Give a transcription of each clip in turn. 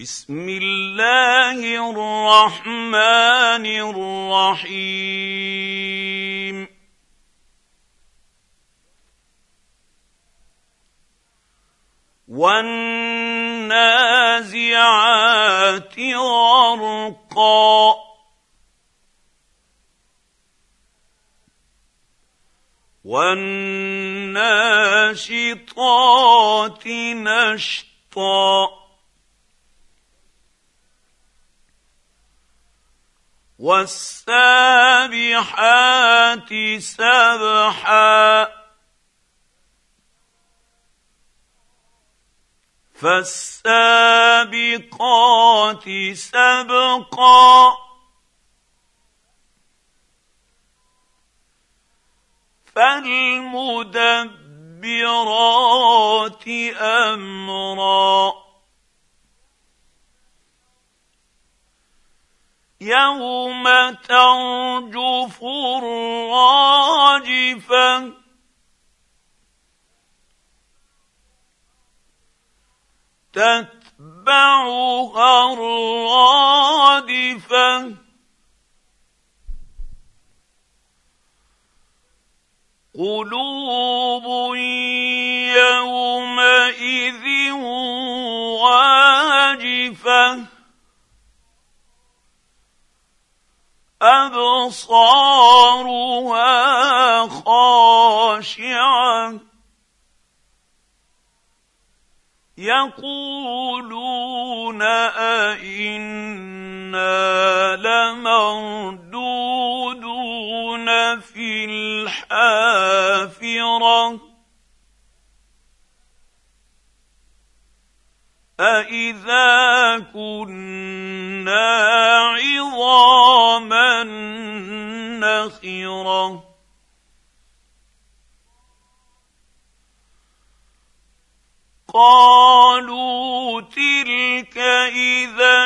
بسم الله الرحمن الرحيم. والنازعات غرقا. والناشطات نشطا. والسابحات سبحا. فالسابقات سبقا. فالمدبرات أمرا. يوم ترجف الراجفه تتبعها الرادفه قلوب يومئذ واجفه أبصارها خاشعة. يقولون أئنا لمردودون في الحافرة. أإذا كنا عظاما نخره قالوا تلك اذا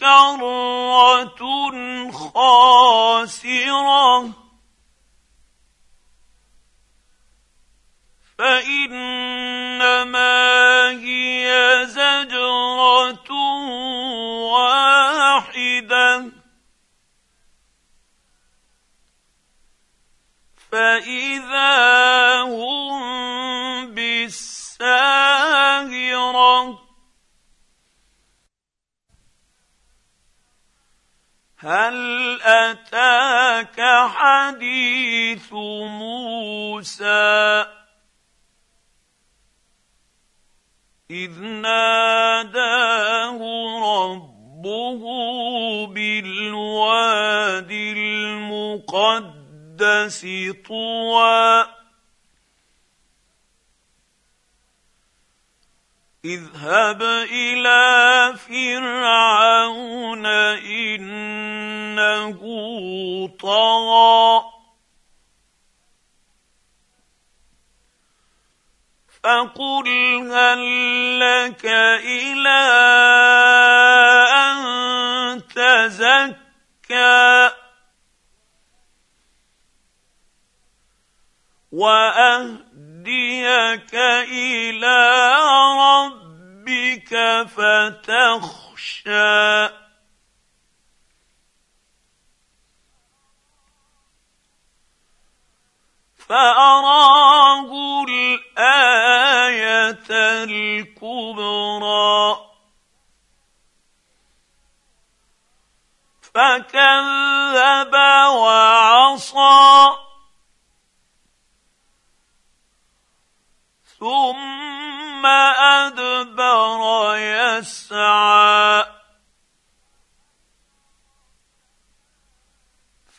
كره خاسره فانما هم بس ساهره هل أتاك حديث موسى؟ إذ ناداه ربه بالواد المقدس طوى. اذهب إلى فرعون إنه طغى. فقل هل لك إلى أن تزكى؟ وأهل يهديك إلى ربك فتخشى. فأراه الآية الكبرى. فكذب وعصى. يسعى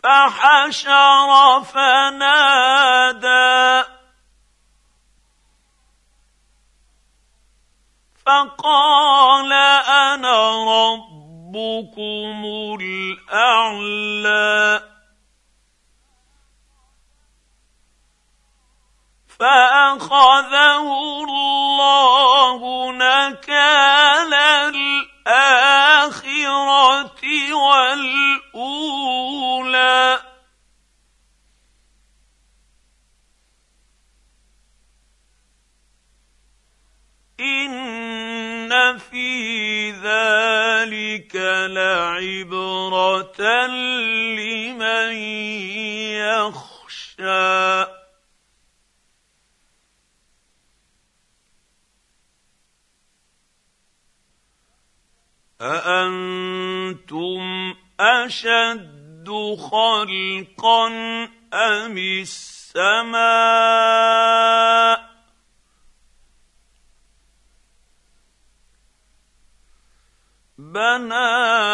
فحشر فنادى. فقال أنا ربكم الأعلى. فأخذه الله نكال ان إن في ذلك لعبرة لمن يخشى. اانتم أشد خلقا أم السماء؟ بناها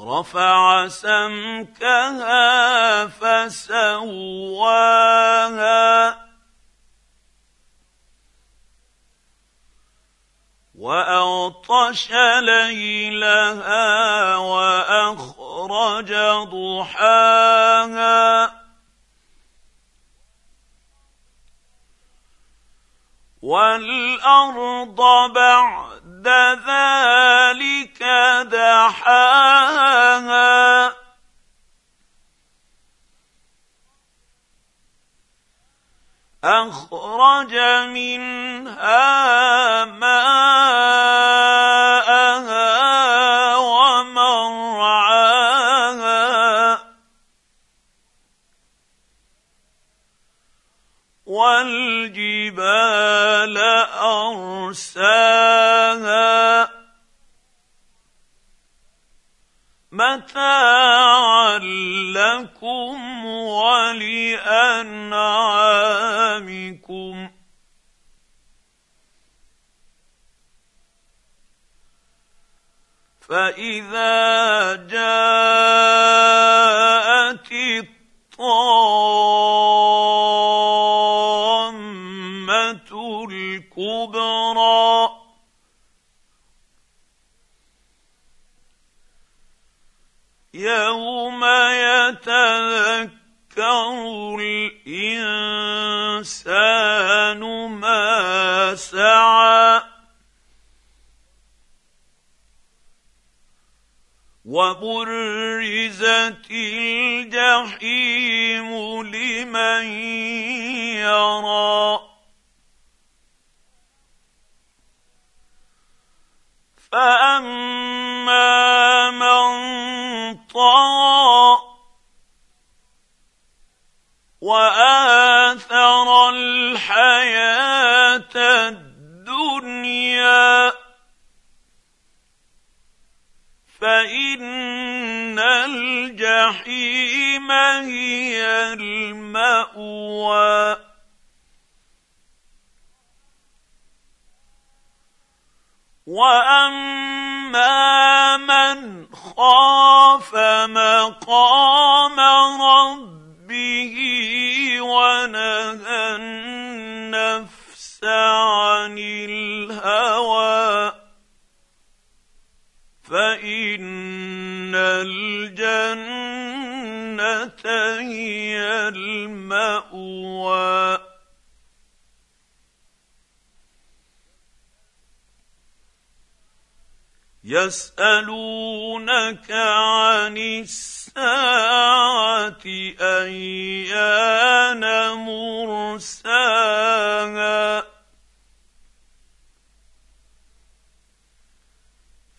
رفع سمكها فسواها وأغطش ليلها وأخرج ضحاها. والارض بعد ذلك دحاها. اخرج منها ماءها والجبال أرساها متاعا لكم ولأنعامكم فإذا جاءت الكبرى. يوم يتذكر الإنسان ما سعى. وبرزت الجحيم لمن يرى. فاما من طغى واثر الحياة الدنيا فان الجحيم هي الماوى واما من خاف مقام يسألونك عن الساعة أيان مرساها؟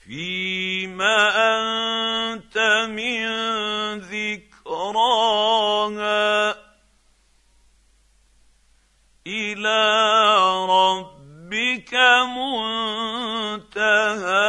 فيما أنت من ذكراها؟ إلى ربك منتهاها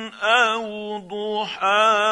أو ضحاها